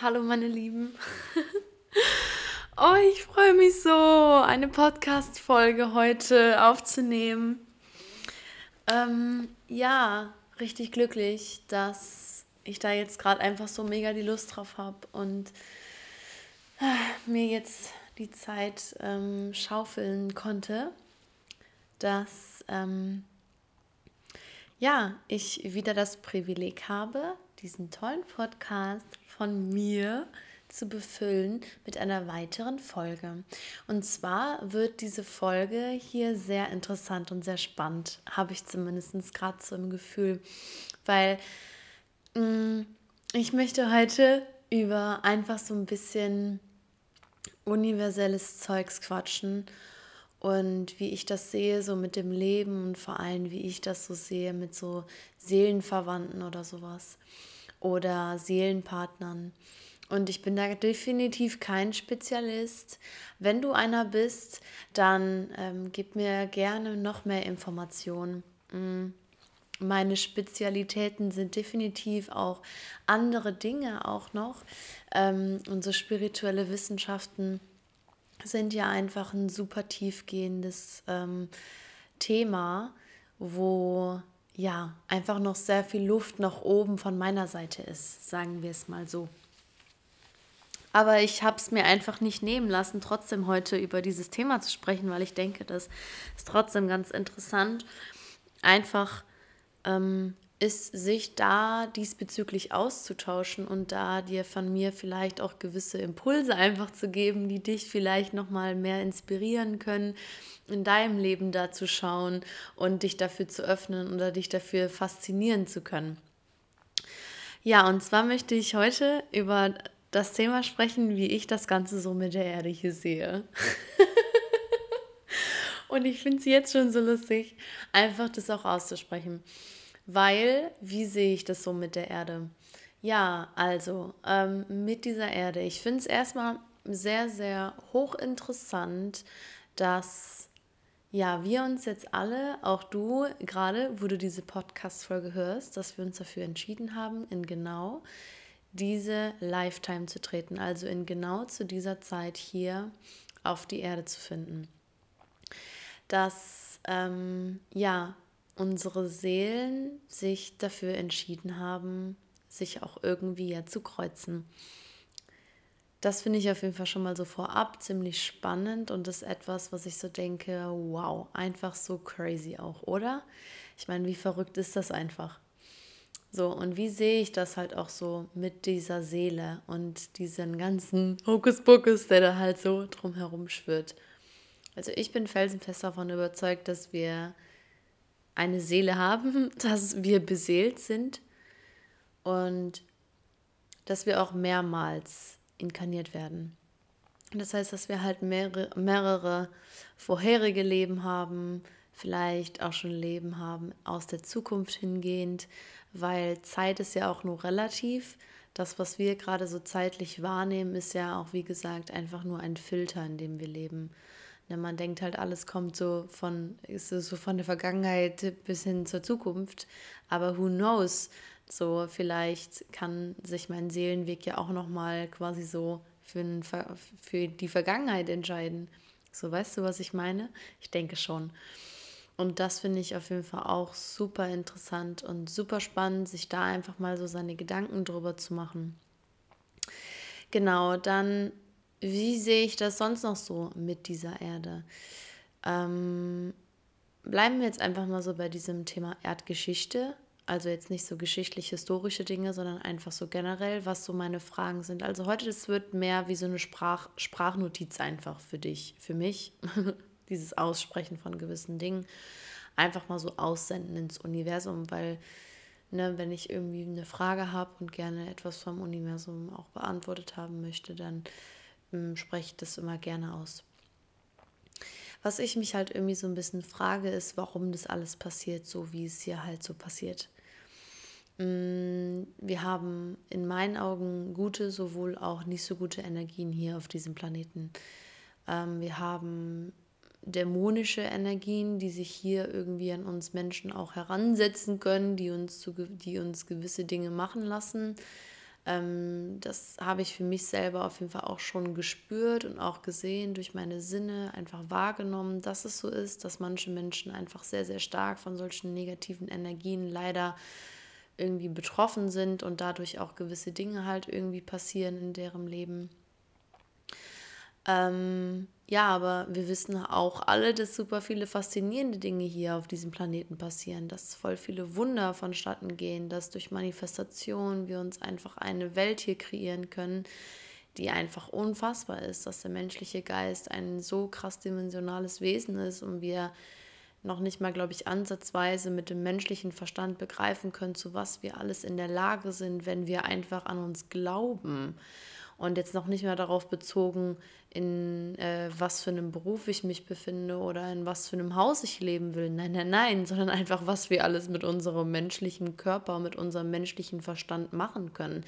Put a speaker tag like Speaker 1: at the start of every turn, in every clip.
Speaker 1: Hallo meine Lieben. oh, ich freue mich so, eine Podcast-Folge heute aufzunehmen. Ähm, ja, richtig glücklich, dass ich da jetzt gerade einfach so mega die Lust drauf habe und äh, mir jetzt die Zeit ähm, schaufeln konnte, dass ähm, ja, ich wieder das Privileg habe, diesen tollen Podcast von mir zu befüllen mit einer weiteren Folge. Und zwar wird diese Folge hier sehr interessant und sehr spannend, habe ich zumindest gerade so im Gefühl, weil mh, mm, ich möchte heute über einfach so ein bisschen universelles Zeugs quatschen und wie ich das sehe, so mit dem Leben und vor allem, wie ich das so sehe mit so Seelenverwandten oder sowas oder Seelenpartnern. Und ich bin da definitiv kein Spezialist. Wenn du einer bist, dann ähm, gib mir gerne noch mehr Informationen. Mm. Meine Spezialitäten sind definitiv auch andere Dinge auch noch. Ähm, unsere spirituelle Wissenschaften sind ja einfach ein super tiefgehendes ähm, Thema, wo ja einfach noch sehr viel Luft nach oben von meiner Seite ist, sagen wir es mal so. Aber ich habe es mir einfach nicht nehmen lassen, trotzdem heute über dieses Thema zu sprechen, weil ich denke, das ist trotzdem ganz interessant, einfach ähm, ist, sich da diesbezüglich auszutauschen und da dir von mir vielleicht auch gewisse Impulse einfach zu geben, die dich vielleicht nochmal mehr inspirieren können, in deinem Leben da zu schauen und dich dafür zu öffnen oder dich dafür faszinieren zu können. Ja, und zwar möchte ich heute über das Thema sprechen, wie ich das Ganze so mit der Erde hier sehe. und ich finde es jetzt schon so lustig, einfach das auch auszusprechen. Weil, wie sehe ich das so mit der Erde? Ja, also ähm, mit dieser Erde. Ich finde es erstmal sehr, sehr hochinteressant, dass ja, wir uns jetzt alle, auch du gerade, wo du diese Podcast-Folge hörst, dass wir uns dafür entschieden haben, in genau diese Lifetime zu treten, also in genau zu dieser Zeit hier auf die Erde zu finden. Dass ähm, ja unsere Seelen sich dafür entschieden haben, sich auch irgendwie ja zu kreuzen. Das finde ich auf jeden Fall schon mal so vorab ziemlich spannend und ist etwas, was ich so denke, wow, einfach so crazy auch, oder? Ich meine, wie verrückt ist das einfach? So, und wie sehe ich das halt auch so mit dieser Seele und diesen ganzen Hokuspokus, der da halt so drumherum schwirrt? Also ich bin felsenfest davon überzeugt, dass wir eine Seele haben, dass wir beseelt sind und dass wir auch mehrmals inkarniert werden. Das heißt, dass wir halt mehrere, mehrere vorherige Leben haben, vielleicht auch schon Leben haben aus der Zukunft hingehend, weil Zeit ist ja auch nur relativ. Das, was wir gerade so zeitlich wahrnehmen, ist ja auch, wie gesagt, einfach nur ein Filter, in dem wir leben. Ne, man denkt halt, alles kommt so von, ist so von der Vergangenheit bis hin zur Zukunft. Aber who knows? So, vielleicht kann sich mein Seelenweg ja auch nochmal quasi so für, ein, für die Vergangenheit entscheiden. So, weißt du, was ich meine? Ich denke schon. Und das finde ich auf jeden Fall auch super interessant und super spannend, sich da einfach mal so seine Gedanken drüber zu machen. Genau, dann wie sehe ich das sonst noch so mit dieser Erde? Ähm, bleiben wir jetzt einfach mal so bei diesem Thema Erdgeschichte. Also jetzt nicht so geschichtlich-historische Dinge, sondern einfach so generell, was so meine Fragen sind. Also heute, das wird mehr wie so eine Sprach Sprachnotiz einfach für dich, für mich. Dieses Aussprechen von gewissen Dingen. Einfach mal so aussenden ins Universum, weil ne, wenn ich irgendwie eine Frage habe und gerne etwas vom Universum auch beantwortet haben möchte, dann ähm, spreche ich das immer gerne aus. Was ich mich halt irgendwie so ein bisschen frage, ist, warum das alles passiert, so wie es hier halt so passiert. Mm, wir haben in meinen Augen gute, sowohl auch nicht so gute Energien hier auf diesem Planeten. Ähm, wir haben dämonische Energien, die sich hier irgendwie an uns Menschen auch heransetzen können, die uns, zu, die uns gewisse Dinge machen lassen Ähm, das habe ich für mich selber auf jeden Fall auch schon gespürt und auch gesehen durch meine Sinne, einfach wahrgenommen, dass es so ist, dass manche Menschen einfach sehr, sehr stark von solchen negativen Energien leider irgendwie betroffen sind und dadurch auch gewisse Dinge halt irgendwie passieren in deren Leben. Ähm, ja, aber wir wissen auch alle, dass super viele faszinierende Dinge hier auf diesem Planeten passieren, dass voll viele Wunder vonstatten gehen, dass durch Manifestation wir uns einfach eine Welt hier kreieren können, die einfach unfassbar ist, dass der menschliche Geist ein so krass dimensionales Wesen ist und wir noch nicht mal, glaube ich, ansatzweise mit dem menschlichen Verstand begreifen können, zu was wir alles in der Lage sind, wenn wir einfach an uns glauben und jetzt noch nicht mehr darauf bezogen, in äh, was für einem Beruf ich mich befinde oder in was für einem Haus ich leben will. Nein, nein, nein, sondern einfach, was wir alles mit unserem menschlichen Körper, mit unserem menschlichen Verstand machen können.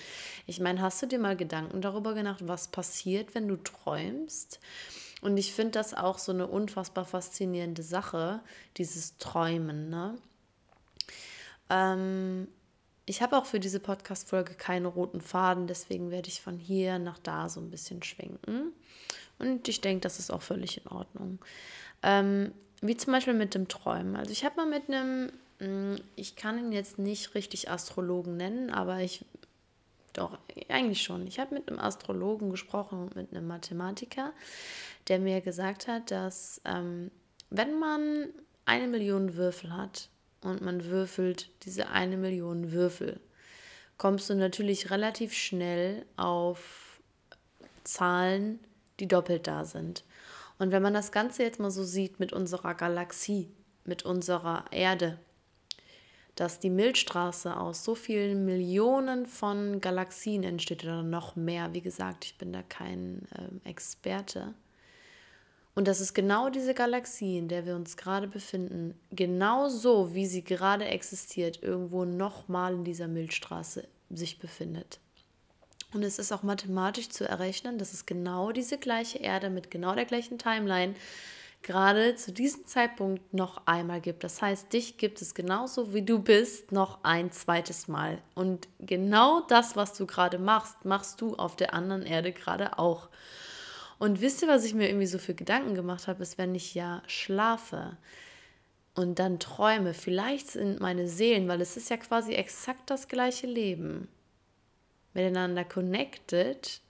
Speaker 1: Ich meine, hast du dir mal Gedanken darüber gemacht, was passiert, wenn du träumst? Und ich finde das auch so eine unfassbar faszinierende Sache, dieses Träumen. Ne? Ähm, ich habe auch für diese Podcast-Folge keinen roten Faden, deswegen werde ich von hier nach da so ein bisschen schwenken. Und ich denke, das ist auch völlig in Ordnung. Ähm, wie zum Beispiel mit dem Träumen. Also ich habe mal mit einem, hm, ich kann ihn jetzt nicht richtig Astrologen nennen, aber ich, doch, eigentlich schon. Ich habe mit einem Astrologen gesprochen und mit einem Mathematiker, der mir gesagt hat, dass ähm, wenn man eine Million Würfel hat, und man würfelt diese eine Million Würfel, kommst du natürlich relativ schnell auf Zahlen, die doppelt da sind. Und wenn man das Ganze jetzt mal so sieht mit unserer Galaxie, mit unserer Erde, dass die Milchstraße aus so vielen Millionen von Galaxien entsteht oder noch mehr, wie gesagt, ich bin da kein äh, Experte, und das ist genau diese Galaxie, in der wir uns gerade befinden, genau so, wie sie gerade existiert, irgendwo nochmal in dieser Milchstraße sich befindet. Und es ist auch mathematisch zu errechnen, dass es genau diese gleiche Erde mit genau der gleichen Timeline gerade zu diesem Zeitpunkt noch einmal gibt. Das heißt, dich gibt es genauso wie du bist noch ein zweites Mal. Und genau das, was du gerade machst, machst du auf der anderen Erde gerade auch. Und wisst ihr, was ich mir irgendwie so für Gedanken gemacht habe, ist, wenn ich ja schlafe und dann träume, vielleicht sind meine Seelen, weil es ist ja quasi exakt das gleiche Leben, miteinander connected,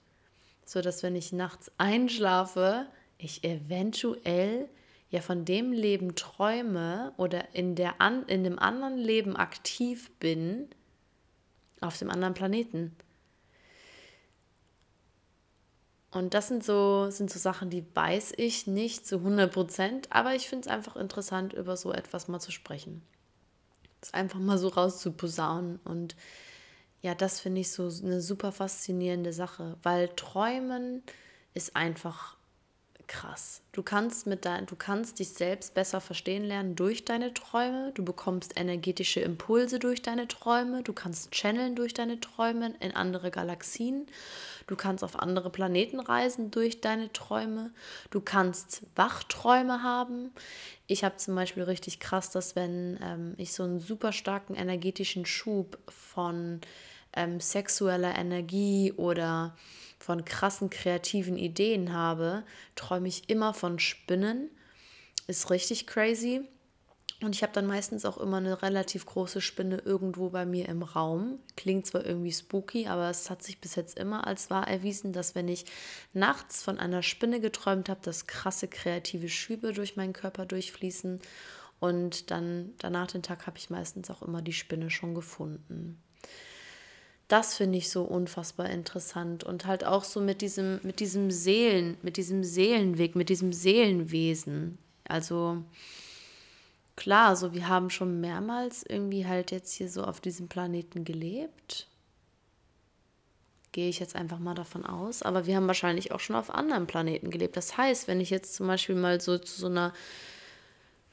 Speaker 1: so dass wenn ich nachts einschlafe, ich eventuell ja von dem Leben träume oder in, der an, in dem anderen Leben aktiv bin, auf dem anderen Planeten. Und das sind so, sind so Sachen, die weiß ich nicht zu 100 Prozent, aber ich finde es einfach interessant, über so etwas mal zu sprechen. Das einfach mal so rauszuposaunen. Und ja, das finde ich so eine super faszinierende Sache, weil Träumen ist einfach krass. Du kannst mit dein, du kannst dich selbst besser verstehen lernen durch deine Träume. Du bekommst energetische Impulse durch deine Träume. Du kannst channeln durch deine Träume in andere Galaxien. Du kannst auf andere Planeten reisen durch deine Träume. Du kannst Wachträume haben. Ich habe zum Beispiel richtig krass, dass wenn ähm, ich so einen super starken energetischen Schub von ähm, sexueller Energie oder von krassen kreativen Ideen habe, träume ich immer von Spinnen. Ist richtig crazy. Und ich habe dann meistens auch immer eine relativ große Spinne irgendwo bei mir im Raum. Klingt zwar irgendwie spooky, aber es hat sich bis jetzt immer als wahr erwiesen, dass wenn ich nachts von einer Spinne geträumt habe, dass krasse kreative Schübe durch meinen Körper durchfließen. Und dann danach den Tag habe ich meistens auch immer die Spinne schon gefunden das finde ich so unfassbar interessant und halt auch so mit diesem, mit diesem Seelen, mit diesem Seelenweg, mit diesem Seelenwesen. Also klar, so wir haben schon mehrmals irgendwie halt jetzt hier so auf diesem Planeten gelebt. Gehe ich jetzt einfach mal davon aus. Aber wir haben wahrscheinlich auch schon auf anderen Planeten gelebt. Das heißt, wenn ich jetzt zum Beispiel mal so zu so einer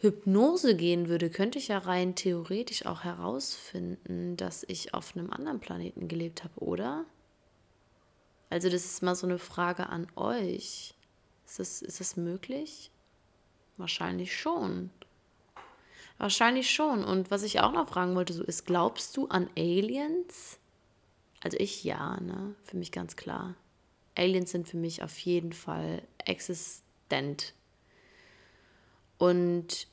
Speaker 1: Hypnose gehen würde, könnte ich ja rein theoretisch auch herausfinden, dass ich auf einem anderen Planeten gelebt habe, oder? Also das ist mal so eine Frage an euch. Ist das, ist das möglich? Wahrscheinlich schon. Wahrscheinlich schon. Und was ich auch noch fragen wollte, so ist, glaubst du an Aliens? Also ich ja, ne? Für mich ganz klar. Aliens sind für mich auf jeden Fall existent. Und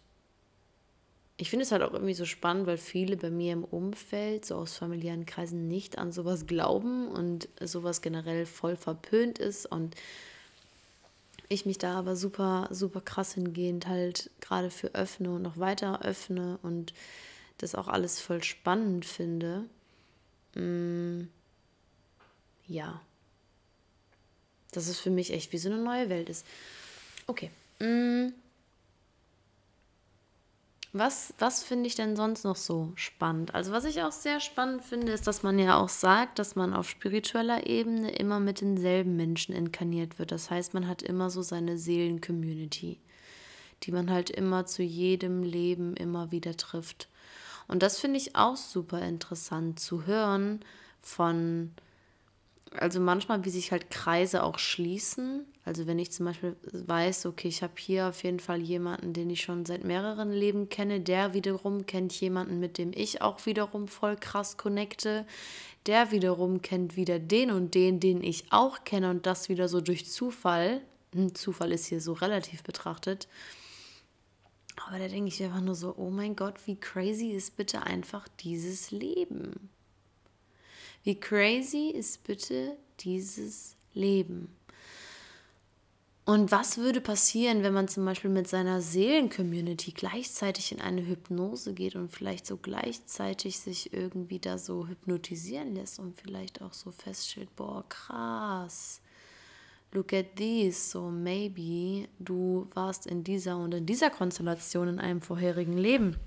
Speaker 1: ich finde es halt auch irgendwie so spannend, weil viele bei mir im Umfeld, so aus familiären Kreisen, nicht an sowas glauben und sowas generell voll verpönt ist und ich mich da aber super, super krass hingehend halt gerade für öffne und noch weiter öffne und das auch alles voll spannend finde. Mm, ja. Dass es für mich echt wie so eine neue Welt ist. Okay. Mm. Was, was finde ich denn sonst noch so spannend? Also was ich auch sehr spannend finde, ist, dass man ja auch sagt, dass man auf spiritueller Ebene immer mit denselben Menschen inkarniert wird. Das heißt, man hat immer so seine Seelen-Community, die man halt immer zu jedem Leben immer wieder trifft. Und das finde ich auch super interessant zu hören von also manchmal, wie sich halt Kreise auch schließen. Also wenn ich zum Beispiel weiß, okay, ich habe hier auf jeden Fall jemanden, den ich schon seit mehreren Leben kenne, der wiederum kennt jemanden, mit dem ich auch wiederum voll krass connecte. Der wiederum kennt wieder den und den, den ich auch kenne und das wieder so durch Zufall. Hm, Zufall ist hier so relativ betrachtet. Aber da denke ich einfach nur so, oh mein Gott, wie crazy ist bitte einfach dieses Leben. Wie crazy ist bitte dieses Leben? Und was würde passieren, wenn man zum Beispiel mit seiner Seelencommunity gleichzeitig in eine Hypnose geht und vielleicht so gleichzeitig sich irgendwie da so hypnotisieren lässt und vielleicht auch so feststellt, boah, krass, look at this, so maybe du warst in dieser und in dieser Konstellation in einem vorherigen Leben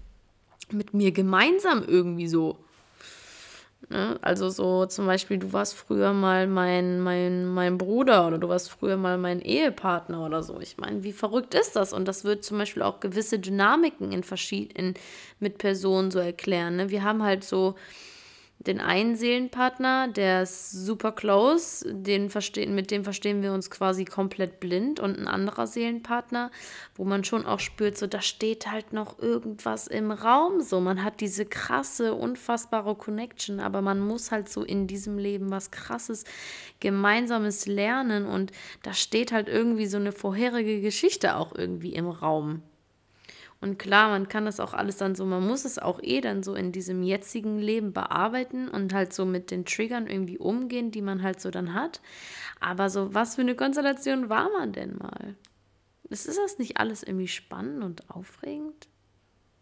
Speaker 1: mit mir gemeinsam irgendwie so. Ne? Also so zum Beispiel, du warst früher mal mein, mein, mein Bruder oder du warst früher mal mein Ehepartner oder so. Ich meine, wie verrückt ist das? Und das wird zum Beispiel auch gewisse Dynamiken in verschiedenen mit Personen so erklären. Ne? Wir haben halt so den einen Seelenpartner, der ist super close, den verstehen, mit dem verstehen wir uns quasi komplett blind. Und ein anderer Seelenpartner, wo man schon auch spürt, so da steht halt noch irgendwas im Raum, so man hat diese krasse, unfassbare Connection, aber man muss halt so in diesem Leben was krasses, gemeinsames lernen. Und da steht halt irgendwie so eine vorherige Geschichte auch irgendwie im Raum. Und klar, man kann das auch alles dann so, man muss es auch eh dann so in diesem jetzigen Leben bearbeiten und halt so mit den Triggern irgendwie umgehen, die man halt so dann hat. Aber so, was für eine Konstellation war man denn mal? Ist das nicht alles irgendwie spannend und aufregend?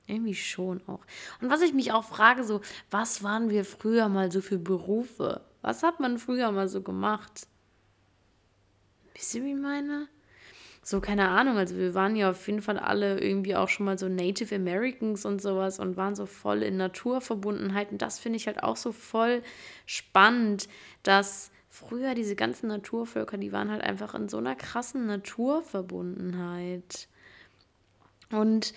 Speaker 1: Irgendwie schon auch. Und was ich mich auch frage, so, was waren wir früher mal so für Berufe? Was hat man früher mal so gemacht? Wisst ihr, wie meine? So, keine Ahnung, also wir waren ja auf jeden Fall alle irgendwie auch schon mal so Native Americans und sowas und waren so voll in Naturverbundenheit. Und das finde ich halt auch so voll spannend, dass früher diese ganzen Naturvölker, die waren halt einfach in so einer krassen Naturverbundenheit. Und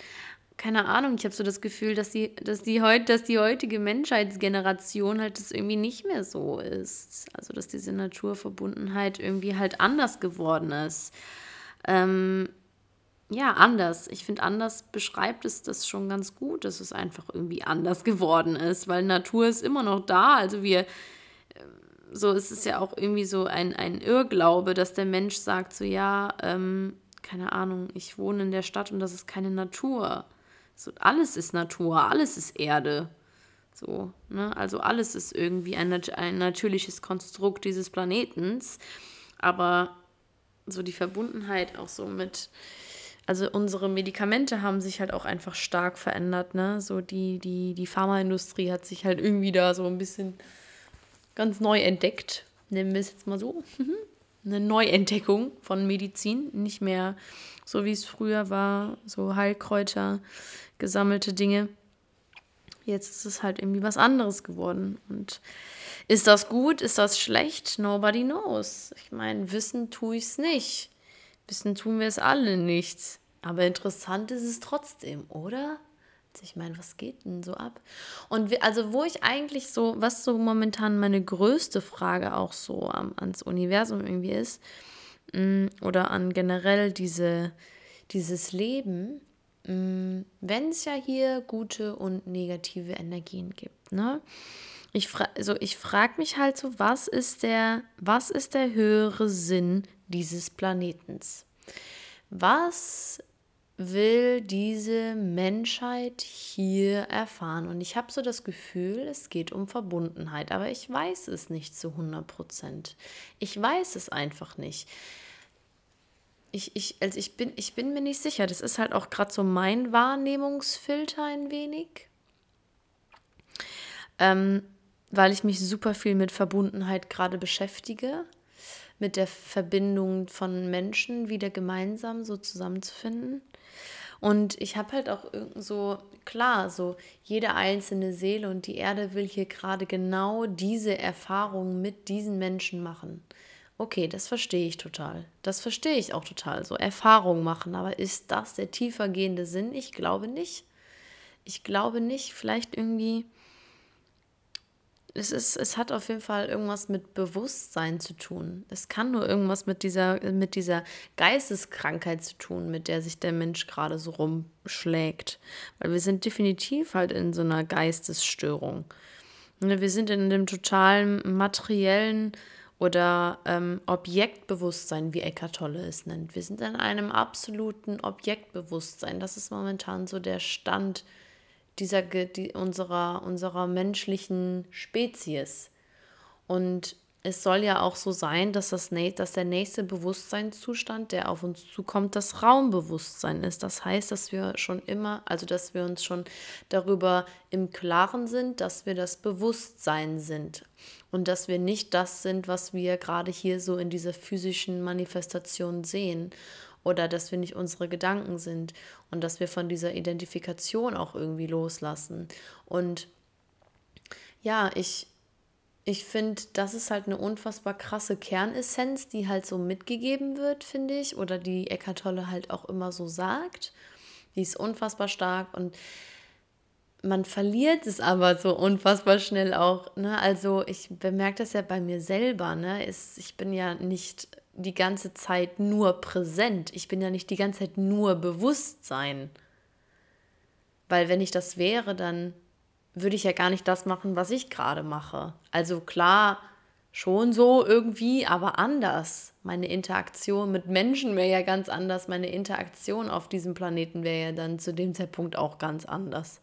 Speaker 1: keine Ahnung, ich habe so das Gefühl, dass die, dass die heut, dass die heutige Menschheitsgeneration halt das irgendwie nicht mehr so ist. Also dass diese Naturverbundenheit irgendwie halt anders geworden ist ähm, ja, anders. Ich finde, anders beschreibt es das schon ganz gut, dass es einfach irgendwie anders geworden ist, weil Natur ist immer noch da. Also wir, so ist es ja auch irgendwie so ein, ein Irrglaube, dass der Mensch sagt so, ja, ähm, keine Ahnung, ich wohne in der Stadt und das ist keine Natur. So, alles ist Natur, alles ist Erde. So, ne? Also alles ist irgendwie ein, ein natürliches Konstrukt dieses Planetens. Aber so die Verbundenheit auch so mit, also unsere Medikamente haben sich halt auch einfach stark verändert, ne? So die, die, die Pharmaindustrie hat sich halt irgendwie da so ein bisschen ganz neu entdeckt, nennen wir es jetzt mal so. Eine Neuentdeckung von Medizin, nicht mehr so wie es früher war, so Heilkräuter, gesammelte Dinge. Jetzt ist es halt irgendwie was anderes geworden und ist das gut? Ist das schlecht? Nobody knows. Ich meine, wissen tue ich es nicht. Wissen tun wir es alle nicht. Aber interessant ist es trotzdem, oder? Also ich meine, was geht denn so ab? Und wir, also, wo ich eigentlich so, was so momentan meine größte Frage auch so am, ans Universum irgendwie ist, mm, oder an generell diese, dieses Leben, mm, wenn es ja hier gute und negative Energien gibt, ne? Ich, fra also ich frage mich halt so, was ist, der, was ist der höhere Sinn dieses Planetens? Was will diese Menschheit hier erfahren? Und ich habe so das Gefühl, es geht um Verbundenheit, aber ich weiß es nicht zu 100 Prozent. Ich weiß es einfach nicht. Ich, ich, also ich, bin, ich bin mir nicht sicher. Das ist halt auch gerade so mein Wahrnehmungsfilter ein wenig. Ähm, weil ich mich super viel mit Verbundenheit gerade beschäftige, mit der Verbindung von Menschen wieder gemeinsam so zusammenzufinden. Und ich habe halt auch so, klar, so jede einzelne Seele und die Erde will hier gerade genau diese Erfahrung mit diesen Menschen machen. Okay, das verstehe ich total. Das verstehe ich auch total. So Erfahrung machen. Aber ist das der tiefer gehende Sinn? Ich glaube nicht. Ich glaube nicht. Vielleicht irgendwie es, ist, es hat auf jeden Fall irgendwas mit Bewusstsein zu tun. Es kann nur irgendwas mit dieser, mit dieser Geisteskrankheit zu tun, mit der sich der Mensch gerade so rumschlägt. Weil wir sind definitiv halt in so einer Geistesstörung. Wir sind in dem totalen materiellen oder ähm, Objektbewusstsein, wie Eckart Tolle es nennt. Wir sind in einem absoluten Objektbewusstsein. Das ist momentan so der Stand dieser, die, unserer, unserer menschlichen Spezies. Und es soll ja auch so sein, dass, das, dass der nächste Bewusstseinszustand, der auf uns zukommt, das Raumbewusstsein ist. Das heißt, dass wir schon immer, also dass wir uns schon darüber im Klaren sind, dass wir das Bewusstsein sind und dass wir nicht das sind, was wir gerade hier so in dieser physischen Manifestation sehen oder dass wir nicht unsere Gedanken sind und dass wir von dieser Identifikation auch irgendwie loslassen. Und ja, ich, ich finde, das ist halt eine unfassbar krasse Kernessenz, die halt so mitgegeben wird, finde ich, oder die Eckart Tolle halt auch immer so sagt. Die ist unfassbar stark und man verliert es aber so unfassbar schnell auch. Ne? Also ich bemerke das ja bei mir selber. Ne? ich bin ja nicht die ganze Zeit nur präsent. Ich bin ja nicht die ganze Zeit nur Bewusstsein. Weil wenn ich das wäre, dann würde ich ja gar nicht das machen, was ich gerade mache. Also klar, schon so irgendwie, aber anders. Meine Interaktion mit Menschen wäre ja ganz anders. Meine Interaktion auf diesem Planeten wäre ja dann zu dem Zeitpunkt auch ganz anders.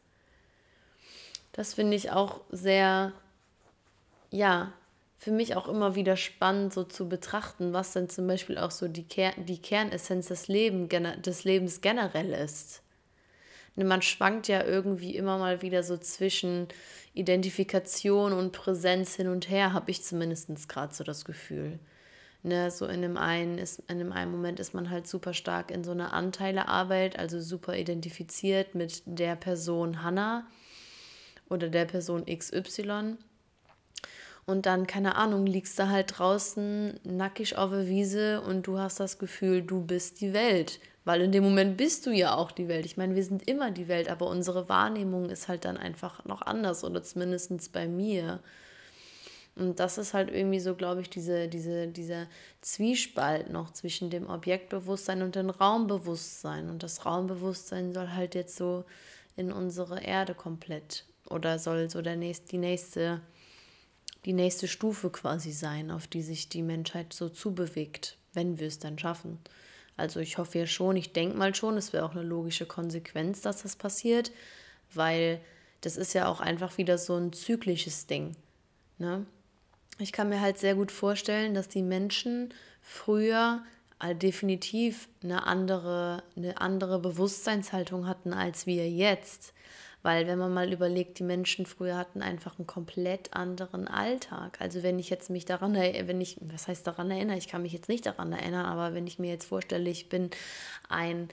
Speaker 1: Das finde ich auch sehr, ja, für mich auch immer wieder spannend, so zu betrachten, was denn zum Beispiel auch so die, Ker die Kernessenz des, Leben, des Lebens generell ist. Man schwankt ja irgendwie immer mal wieder so zwischen Identifikation und Präsenz hin und her, habe ich zumindest gerade so das Gefühl. Ne, so in dem, einen ist, in dem einen Moment ist man halt super stark in so einer Anteilearbeit, also super identifiziert mit der Person Hannah oder der Person XY. Und dann, keine Ahnung, liegst du halt draußen nackig auf der Wiese und du hast das Gefühl, du bist die Welt. Weil in dem Moment bist du ja auch die Welt. Ich meine, wir sind immer die Welt, aber unsere Wahrnehmung ist halt dann einfach noch anders oder zumindest bei mir. Und das ist halt irgendwie so, glaube ich, diese, diese, dieser Zwiespalt noch zwischen dem Objektbewusstsein und dem Raumbewusstsein. Und das Raumbewusstsein soll halt jetzt so in unsere Erde komplett oder soll so der nächst, die nächste die nächste Stufe quasi sein, auf die sich die Menschheit so zubewegt, wenn wir es dann schaffen. Also ich hoffe ja schon, ich denke mal schon, es wäre auch eine logische Konsequenz, dass das passiert, weil das ist ja auch einfach wieder so ein zyklisches Ding. Ne? Ich kann mir halt sehr gut vorstellen, dass die Menschen früher definitiv eine andere, eine andere Bewusstseinshaltung hatten als wir jetzt. Weil wenn man mal überlegt, die Menschen früher hatten einfach einen komplett anderen Alltag. Also wenn ich jetzt mich daran erinnere, wenn ich, was heißt daran erinnere, ich kann mich jetzt nicht daran erinnern, aber wenn ich mir jetzt vorstelle, ich bin ein,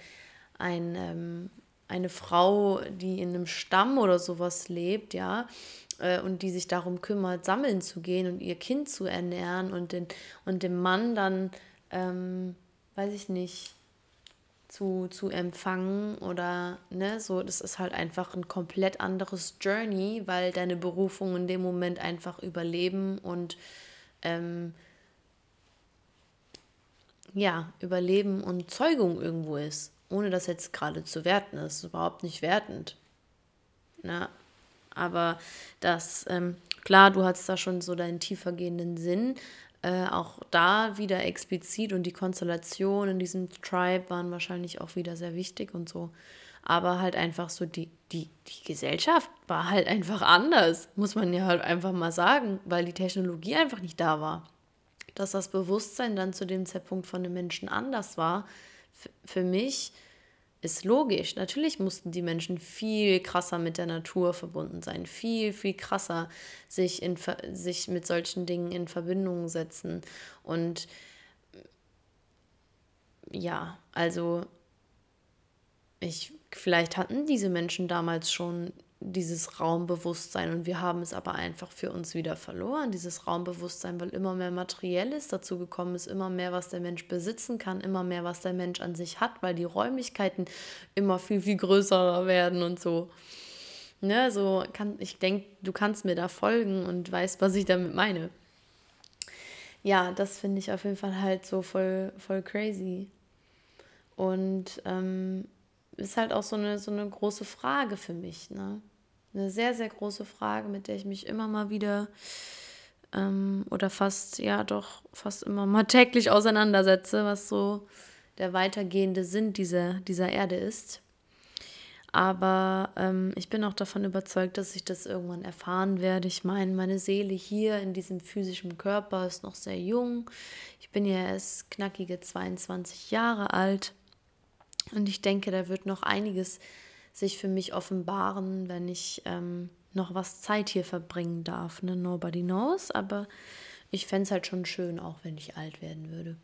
Speaker 1: ein, ähm, eine Frau, die in einem Stamm oder sowas lebt, ja, äh, und die sich darum kümmert, sammeln zu gehen und ihr Kind zu ernähren und den, und dem Mann dann, ähm, weiß ich nicht, zu, zu empfangen oder ne, so, das ist halt einfach ein komplett anderes Journey, weil deine Berufung in dem Moment einfach Überleben und ähm, ja, Überleben und Zeugung irgendwo ist, ohne das jetzt gerade zu werten ist, überhaupt nicht wertend. Na, aber das ähm, Klar, du hast da schon so deinen tiefergehenden Sinn, äh, auch da wieder explizit und die Konstellation in diesem Tribe waren wahrscheinlich auch wieder sehr wichtig und so. Aber halt einfach so, die, die, die Gesellschaft war halt einfach anders, muss man ja halt einfach mal sagen, weil die Technologie einfach nicht da war. Dass das Bewusstsein dann zu dem Zeitpunkt von den Menschen anders war, für mich ist logisch. Natürlich mussten die Menschen viel krasser mit der Natur verbunden sein, viel, viel krasser sich, in, sich mit solchen Dingen in Verbindung setzen. Und ja, also ich, vielleicht hatten diese Menschen damals schon dieses Raumbewusstsein und wir haben es aber einfach für uns wieder verloren, dieses Raumbewusstsein, weil immer mehr Materielles dazu gekommen ist, immer mehr, was der Mensch besitzen kann, immer mehr, was der Mensch an sich hat, weil die Räumlichkeiten immer viel, viel größer werden und so. Ne, so kann, ich denke, du kannst mir da folgen und weißt, was ich damit meine. Ja, das finde ich auf jeden Fall halt so voll, voll crazy. Und ähm, ist halt auch so eine, so eine große Frage für mich. Ne? Eine sehr, sehr große Frage, mit der ich mich immer mal wieder ähm, oder fast, ja doch, fast immer mal täglich auseinandersetze, was so der weitergehende Sinn dieser, dieser Erde ist. Aber ähm, ich bin auch davon überzeugt, dass ich das irgendwann erfahren werde. Ich meine, meine Seele hier in diesem physischen Körper ist noch sehr jung. Ich bin ja erst knackige 22 Jahre alt. Und ich denke, da wird noch einiges sich für mich offenbaren, wenn ich ähm, noch was Zeit hier verbringen darf. Ne? Nobody knows, aber ich fände es halt schon schön, auch wenn ich alt werden würde.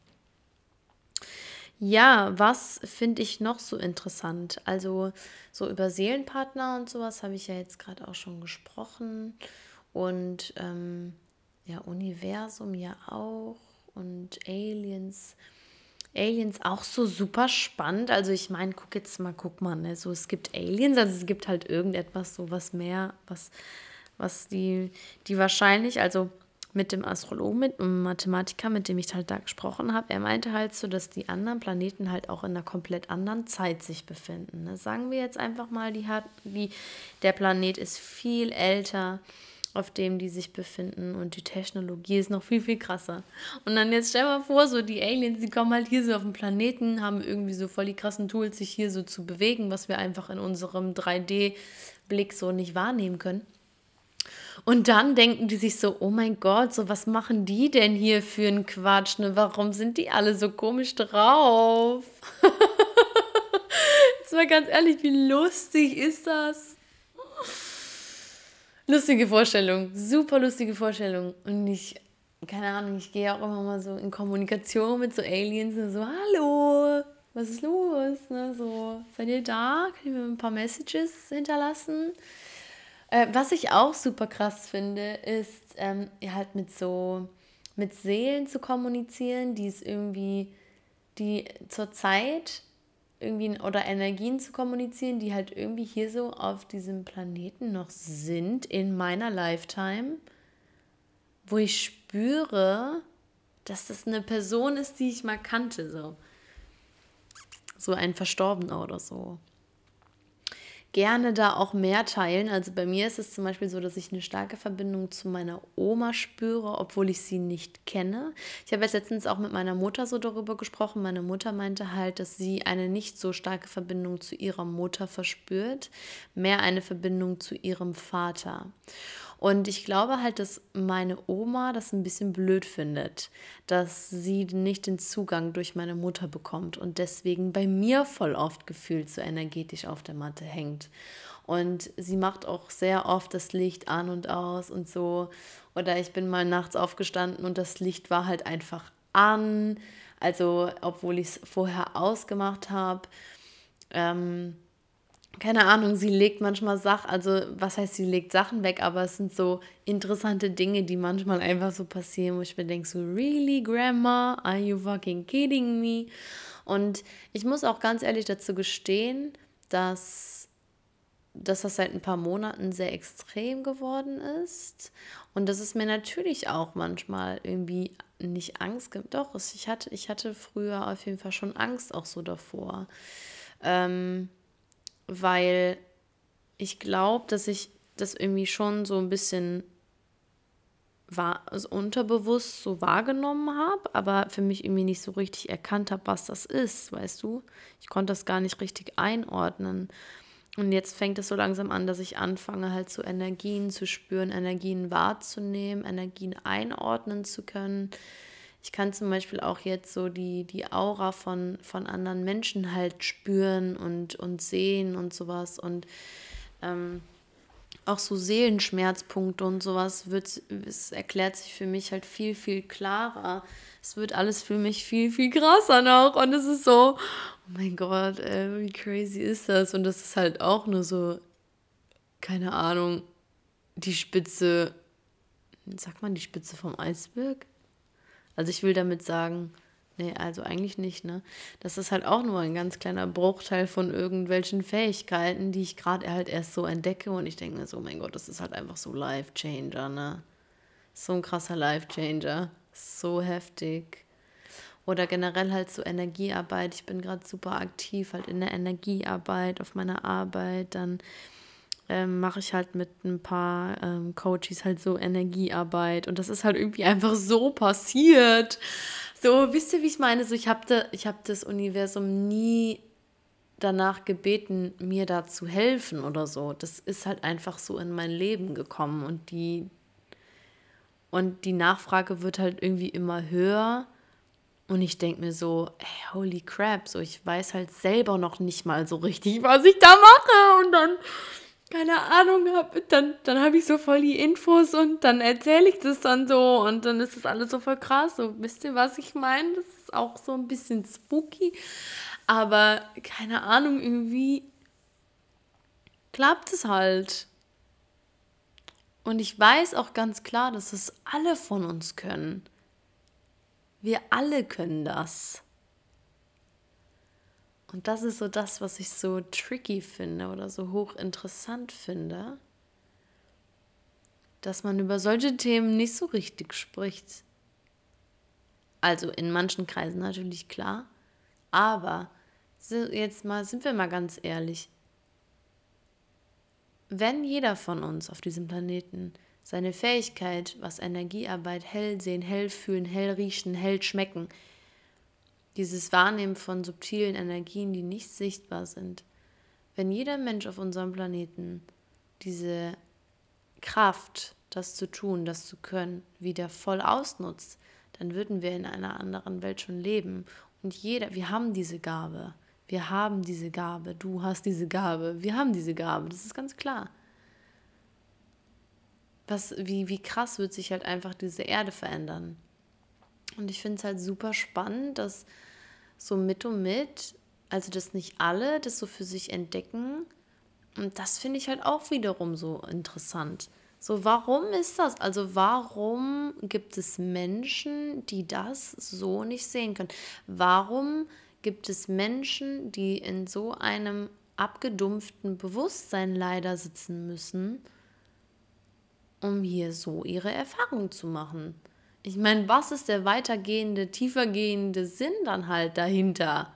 Speaker 1: Ja, was finde ich noch so interessant? Also so über Seelenpartner und sowas habe ich ja jetzt gerade auch schon gesprochen. Und ähm, ja, Universum ja auch und Aliens. Aliens auch so super spannend. Also ich meine, guck jetzt mal, guck mal, ne? so es gibt Aliens, also es gibt halt irgendetwas so was mehr, was, was die, die wahrscheinlich, also mit dem Astrologen, mit dem Mathematiker, mit dem ich halt da gesprochen habe, er meinte halt so, dass die anderen Planeten halt auch in einer komplett anderen Zeit sich befinden. Ne? Sagen wir jetzt einfach mal, die hat, wie der Planet ist viel älter auf dem die sich befinden und die Technologie ist noch viel, viel krasser. Und dann jetzt stell mal vor, so die Aliens, die kommen halt hier so auf den Planeten, haben irgendwie so voll die krassen Tools, sich hier so zu bewegen, was wir einfach in unserem 3D-Blick so nicht wahrnehmen können. Und dann denken die sich so, oh mein Gott, so was machen die denn hier für einen Quatsch? Ne? Warum sind die alle so komisch drauf? Jetzt mal ganz ehrlich, wie lustig ist das? Lustige Vorstellung, super lustige Vorstellung. Und ich, keine Ahnung, ich gehe auch immer mal so in Kommunikation mit so Aliens und so, hallo, was ist los? Ne, so, seid ihr da? Könnt ihr mir ein paar Messages hinterlassen? Äh, was ich auch super krass finde, ist ähm, halt mit so, mit Seelen zu kommunizieren, die es irgendwie, die zur Zeit irgendwie oder Energien zu kommunizieren, die halt irgendwie hier so auf diesem Planeten noch sind in meiner Lifetime, wo ich spüre, dass das eine Person ist, die ich mal kannte, so. So ein Verstorbener oder so gerne da auch mehr teilen. Also bei mir ist es zum Beispiel so, dass ich eine starke Verbindung zu meiner Oma spüre, obwohl ich sie nicht kenne. Ich habe jetzt letztens auch mit meiner Mutter so darüber gesprochen. Meine Mutter meinte halt, dass sie eine nicht so starke Verbindung zu ihrer Mutter verspürt, mehr eine Verbindung zu ihrem Vater. Und ich glaube halt, dass meine Oma das ein bisschen blöd findet, dass sie nicht den Zugang durch meine Mutter bekommt und deswegen bei mir voll oft gefühlt so energetisch auf der Matte hängt. Und sie macht auch sehr oft das Licht an und aus und so. Oder ich bin mal nachts aufgestanden und das Licht war halt einfach an. Also, obwohl ich es vorher ausgemacht habe. Ähm, keine Ahnung, sie legt manchmal Sachen, also was heißt, sie legt Sachen weg, aber es sind so interessante Dinge, die manchmal einfach so passieren, wo ich mir denke, so, really, Grandma, are you fucking kidding me? Und ich muss auch ganz ehrlich dazu gestehen, dass, dass das seit ein paar Monaten sehr extrem geworden ist und dass es mir natürlich auch manchmal irgendwie nicht Angst gibt. Doch, ich hatte, ich hatte früher auf jeden Fall schon Angst auch so davor. Ähm, weil ich glaube, dass ich das irgendwie schon so ein bisschen war, also unterbewusst so wahrgenommen habe, aber für mich irgendwie nicht so richtig erkannt habe, was das ist, weißt du? Ich konnte das gar nicht richtig einordnen. Und jetzt fängt es so langsam an, dass ich anfange, halt so Energien zu spüren, Energien wahrzunehmen, Energien einordnen zu können. Ich kann zum Beispiel auch jetzt so die, die Aura von, von anderen Menschen halt spüren und, und sehen und sowas. Und ähm, auch so Seelenschmerzpunkte und sowas wird, es erklärt sich für mich halt viel, viel klarer. Es wird alles für mich viel, viel krasser noch. Und es ist so, oh mein Gott, ey, wie crazy ist das? Und das ist halt auch nur so, keine Ahnung, die Spitze, sagt man die Spitze vom Eisberg? Also ich will damit sagen, Nee, also eigentlich nicht, ne? Das ist halt auch nur ein ganz kleiner Bruchteil von irgendwelchen Fähigkeiten, die ich gerade halt erst so entdecke und ich denke mir so, mein Gott, das ist halt einfach so Life-Changer, ne? So ein krasser Life-Changer. So heftig. Oder generell halt so Energiearbeit. Ich bin gerade super aktiv halt in der Energiearbeit, auf meiner Arbeit. Dann ähm, mache ich halt mit ein paar ähm, Coaches halt so Energiearbeit. Und das ist halt irgendwie einfach so passiert. So, wisst ihr, wie ich meine? So, ich habe da, hab das Universum nie danach gebeten, mir da zu helfen oder so. Das ist halt einfach so in mein Leben gekommen und die und die Nachfrage wird halt irgendwie immer höher und ich denke mir so, hey, holy crap, so ich weiß halt selber noch nicht mal so richtig, was ich da mache und dann keine Ahnung habe, dann, dann habe ich so voll die Infos und dann erzähle ich das dann so und dann ist das alles so voll krass. So, wisst ihr, was ich meine? Das ist auch so ein bisschen spooky. Aber keine Ahnung, irgendwie klappt es halt. Und ich weiß auch ganz klar, dass es alle von uns können. Wir alle können das. Und das ist so das, was ich so tricky finde oder so hochinteressant finde, dass man über solche Themen nicht so richtig spricht. Also in manchen Kreisen natürlich klar, aber jetzt mal sind wir mal ganz ehrlich. Wenn jeder von uns auf diesem Planeten seine Fähigkeit, was Energiearbeit, hell sehen, hell fühlen, hell riechen, hell schmecken, dieses Wahrnehmen von subtilen Energien, die nicht sichtbar sind. Wenn jeder Mensch auf unserem Planeten diese Kraft, das zu tun, das zu können, wieder voll ausnutzt, dann würden wir in einer anderen Welt schon leben. Und jeder, wir haben diese Gabe. Wir haben diese Gabe. Du hast diese Gabe. Wir haben diese Gabe. Das ist ganz klar. Was, wie, wie krass wird sich halt einfach diese Erde verändern. Und ich finde es halt super spannend, dass so mit und mit, also dass nicht alle das so für sich entdecken. Und das finde ich halt auch wiederum so interessant. So, warum ist das? Also, warum gibt es Menschen, die das so nicht sehen können? Warum gibt es Menschen, die in so einem abgedumpften Bewusstsein leider sitzen müssen, um hier so ihre Erfahrung zu machen? Ich meine, was ist der weitergehende, tiefergehende Sinn dann halt dahinter?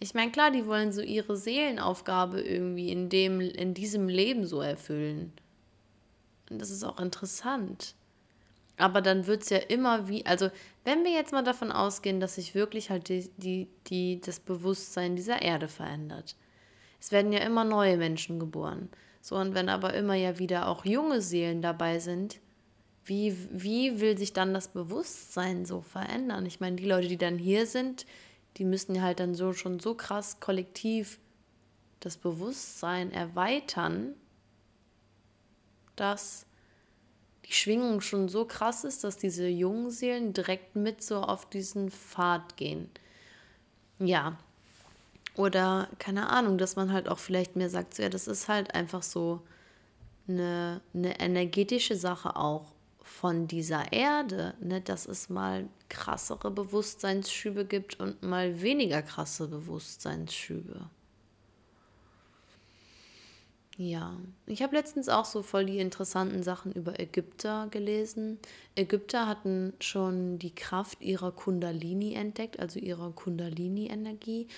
Speaker 1: Ich meine, klar, die wollen so ihre Seelenaufgabe irgendwie in, dem, in diesem Leben so erfüllen. Und das ist auch interessant. Aber dann wird es ja immer wie, also wenn wir jetzt mal davon ausgehen, dass sich wirklich halt die, die, die, das Bewusstsein dieser Erde verändert. Es werden ja immer neue Menschen geboren. So, und wenn aber immer ja wieder auch junge Seelen dabei sind, wie, wie will sich dann das Bewusstsein so verändern? Ich meine, die Leute, die dann hier sind, die müssen halt dann so schon so krass kollektiv das Bewusstsein erweitern, dass die Schwingung schon so krass ist, dass diese jungen Seelen direkt mit so auf diesen Pfad gehen. Ja. Oder keine Ahnung, dass man halt auch vielleicht mehr sagt, so, ja, das ist halt einfach so eine, eine energetische Sache auch von dieser Erde, ne, dass es mal krassere Bewusstseinsschübe gibt und mal weniger krasse Bewusstseinsschübe. Ja, ich habe letztens auch so voll die interessanten Sachen über Ägypter gelesen. Ägypter hatten schon die Kraft ihrer Kundalini entdeckt, also ihrer Kundalini-Energie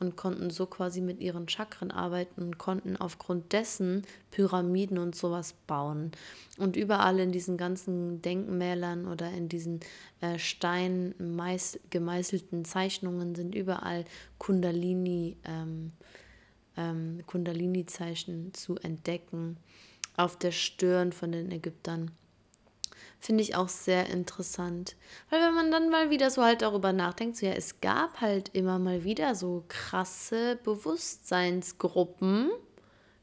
Speaker 1: und konnten so quasi mit ihren Chakren arbeiten und konnten aufgrund dessen Pyramiden und sowas bauen. Und überall in diesen ganzen Denkmälern oder in diesen äh, Stein gemeißelten Zeichnungen sind überall Kundalini. Ähm, ähm, Kundalini-Zeichen zu entdecken auf der Stirn von den Ägyptern. Finde ich auch sehr interessant. Weil wenn man dann mal wieder so halt darüber nachdenkt, so ja, es gab halt immer mal wieder so krasse Bewusstseinsgruppen,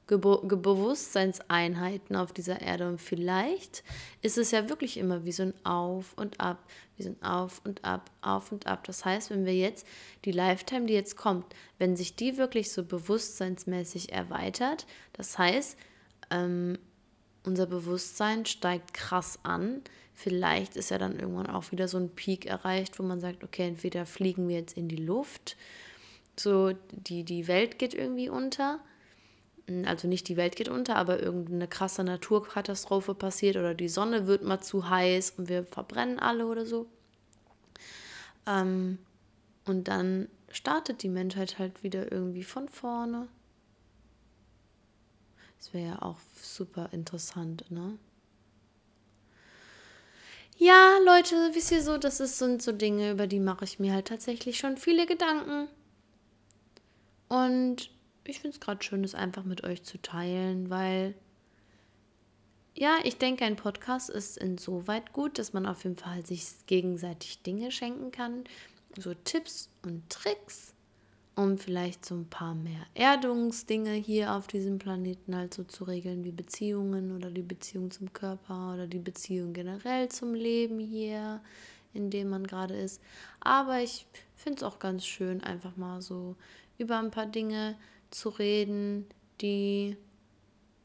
Speaker 1: Ge Bewusstseinseinheiten auf dieser Erde. Und vielleicht ist es ja wirklich immer wie so ein Auf und Ab, wie so ein Auf und Ab, Auf und Ab. Das heißt, wenn wir jetzt die Lifetime, die jetzt kommt, wenn sich die wirklich so bewusstseinsmäßig erweitert, das heißt, ähm, unser Bewusstsein steigt krass an. Vielleicht ist ja dann irgendwann auch wieder so ein Peak erreicht, wo man sagt, okay, entweder fliegen wir jetzt in die Luft, so die, die Welt geht irgendwie unter also nicht die Welt geht unter, aber irgendeine krasse Naturkatastrophe passiert oder die Sonne wird mal zu heiß und wir verbrennen alle oder so. Ähm, und dann startet die Menschheit halt wieder irgendwie von vorne. Das wäre ja auch super interessant, ne? Ja, Leute, wisst ihr so, das ist, sind so Dinge, über die mache ich mir halt tatsächlich schon viele Gedanken. Und ich finde es gerade schön, das einfach mit euch zu teilen, weil ja, ich denke, ein Podcast ist insoweit gut, dass man auf jeden Fall sich gegenseitig Dinge schenken kann. So Tipps und Tricks, um vielleicht so ein paar mehr Erdungsdinge hier auf diesem Planeten halt so zu regeln, wie Beziehungen oder die Beziehung zum Körper oder die Beziehung generell zum Leben hier, in dem man gerade ist. Aber ich finde es auch ganz schön, einfach mal so über ein paar Dinge zu reden, die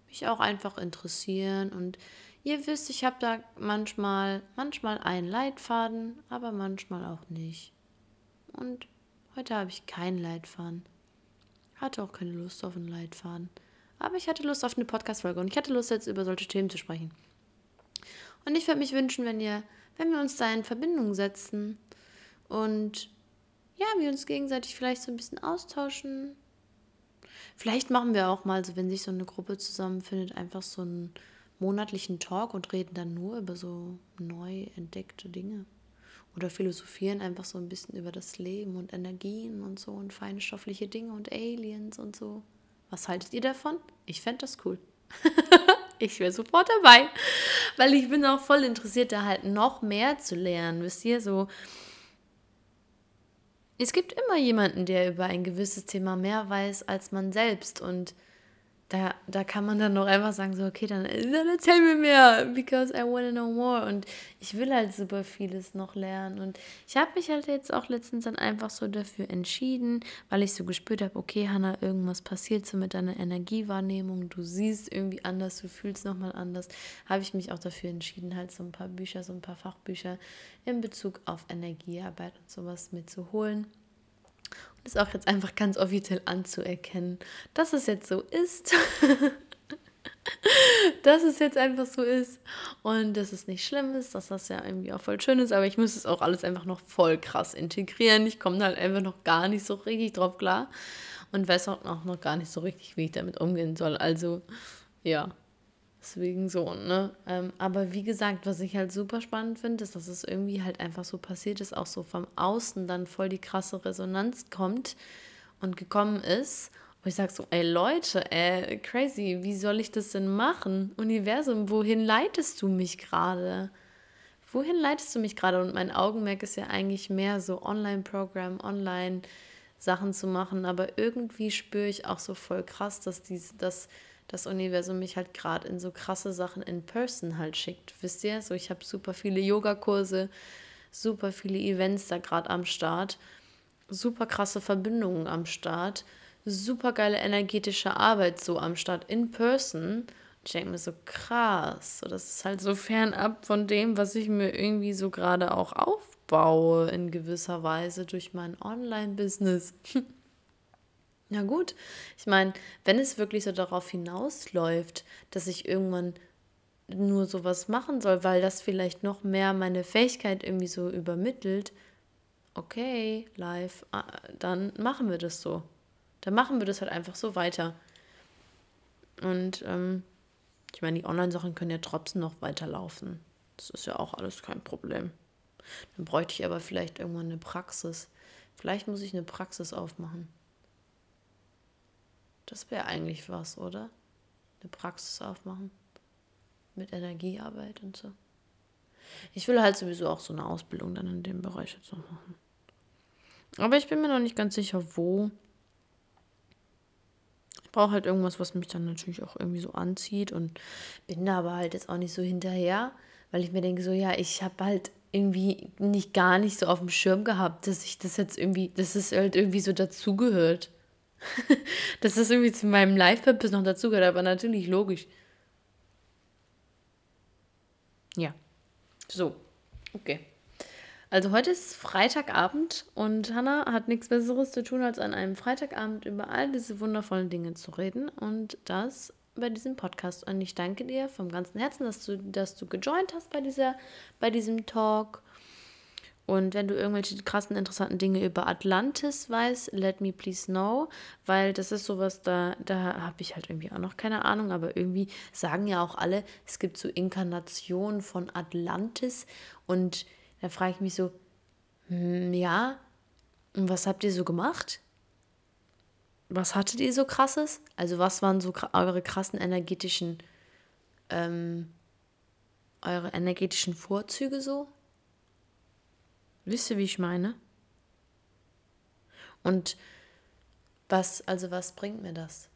Speaker 1: mich auch einfach interessieren. Und ihr wisst, ich habe da manchmal, manchmal einen Leitfaden, aber manchmal auch nicht. Und heute habe ich keinen Leitfaden. Hatte auch keine Lust auf einen Leitfaden. Aber ich hatte Lust auf eine Podcast-Folge und ich hatte Lust, jetzt über solche Themen zu sprechen. Und ich würde mich wünschen, wenn ihr, wenn wir uns da in Verbindung setzen und ja, wir uns gegenseitig vielleicht so ein bisschen austauschen, Vielleicht machen wir auch mal so, wenn sich so eine Gruppe zusammenfindet, einfach so einen monatlichen Talk und reden dann nur über so neu entdeckte Dinge. Oder philosophieren einfach so ein bisschen über das Leben und Energien und so und feinstoffliche Dinge und Aliens und so. Was haltet ihr davon? Ich fände das cool. ich wäre sofort dabei, weil ich bin auch voll interessiert, da halt noch mehr zu lernen. Wisst ihr, so es gibt immer jemanden, der über ein gewisses Thema mehr weiß als man selbst. Und da, da kann man dann noch einfach sagen, so, okay, dann, dann erzähl mir mehr, because I want to know more. Und ich will halt super vieles noch lernen. Und ich habe mich halt jetzt auch letztens dann einfach so dafür entschieden, weil ich so gespürt habe, okay, Hannah, irgendwas passiert so mit deiner Energiewahrnehmung. Du siehst irgendwie anders, du fühlst nochmal anders. Habe ich mich auch dafür entschieden, halt so ein paar Bücher, so ein paar Fachbücher in Bezug auf Energiearbeit und sowas mitzuholen ist auch jetzt einfach ganz offiziell anzuerkennen, dass es jetzt so ist. dass es jetzt einfach so ist und dass es nicht schlimm ist, dass das ja irgendwie auch voll schön ist, aber ich muss es auch alles einfach noch voll krass integrieren. Ich komme da halt einfach noch gar nicht so richtig drauf klar und weiß auch noch gar nicht so richtig, wie ich damit umgehen soll. Also ja, Deswegen so, ne? Ähm, aber wie gesagt, was ich halt super spannend finde, ist, dass es irgendwie halt einfach so passiert ist, auch so vom Außen dann voll die krasse Resonanz kommt und gekommen ist. Und ich sag so, ey Leute, ey, crazy, wie soll ich das denn machen? Universum, wohin leitest du mich gerade? Wohin leitest du mich gerade? Und mein Augenmerk ist ja eigentlich mehr so Online-Programm, Online-Sachen zu machen. Aber irgendwie spüre ich auch so voll krass, dass dies, dass das Universum mich halt gerade in so krasse Sachen in Person halt schickt. Wisst ihr? So, ich habe super viele Yogakurse, super viele Events da gerade am Start, super krasse Verbindungen am Start, super geile energetische Arbeit so am Start in Person. Ich denke mir so krass, so, das ist halt so fernab von dem, was ich mir irgendwie so gerade auch aufbaue in gewisser Weise durch mein Online-Business. Ja gut, ich meine, wenn es wirklich so darauf hinausläuft, dass ich irgendwann nur sowas machen soll, weil das vielleicht noch mehr meine Fähigkeit irgendwie so übermittelt, okay, live, ah, dann machen wir das so. Dann machen wir das halt einfach so weiter. Und ähm, ich meine, die Online-Sachen können ja trotzdem noch weiterlaufen. Das ist ja auch alles kein Problem. Dann bräuchte ich aber vielleicht irgendwann eine Praxis. Vielleicht muss ich eine Praxis aufmachen. Das wäre eigentlich was, oder? Eine Praxis aufmachen. Mit Energiearbeit und so. Ich will halt sowieso auch so eine Ausbildung dann in dem Bereich jetzt noch machen. Aber ich bin mir noch nicht ganz sicher, wo. Ich brauche halt irgendwas, was mich dann natürlich auch irgendwie so anzieht und bin da aber halt jetzt auch nicht so hinterher, weil ich mir denke, so, ja, ich habe halt irgendwie nicht gar nicht so auf dem Schirm gehabt, dass ich das jetzt irgendwie, dass es halt irgendwie so dazugehört. Dass das irgendwie zu meinem Life-Purpose noch dazugehört, aber natürlich logisch. Ja. So. Okay. Also heute ist Freitagabend und Hannah hat nichts Besseres zu tun, als an einem Freitagabend über all diese wundervollen Dinge zu reden. Und das bei diesem Podcast. Und ich danke dir vom ganzen Herzen, dass du, dass du gejoint hast bei, dieser, bei diesem Talk. Und wenn du irgendwelche krassen, interessanten Dinge über Atlantis weißt, let me please know, weil das ist sowas, da, da habe ich halt irgendwie auch noch keine Ahnung, aber irgendwie sagen ja auch alle, es gibt so Inkarnationen von Atlantis und da frage ich mich so, hm, ja, und was habt ihr so gemacht? Was hattet ihr so krasses? Also was waren so eure krassen energetischen, ähm, eure energetischen Vorzüge so? Wisst ihr, wie ich meine? Und was, also was bringt mir das?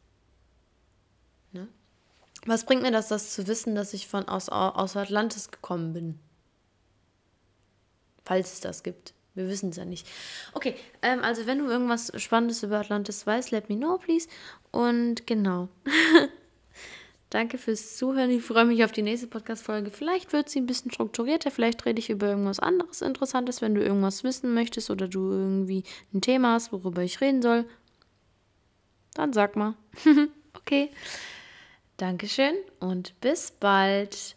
Speaker 1: Ne? Was bringt mir das, das zu wissen, dass ich von aus, aus Atlantis gekommen bin? Falls es das gibt. Wir wissen es ja nicht. Okay, ähm, also wenn du irgendwas Spannendes über Atlantis weißt, let me know, please. Und genau. Danke fürs Zuhören. Ich freue mich auf die nächste Podcast-Folge. Vielleicht wird sie ein bisschen strukturierter. Vielleicht rede ich über irgendwas anderes Interessantes, wenn du irgendwas wissen möchtest oder du irgendwie ein Thema hast, worüber ich reden soll. Dann sag mal. okay. Dankeschön und bis bald.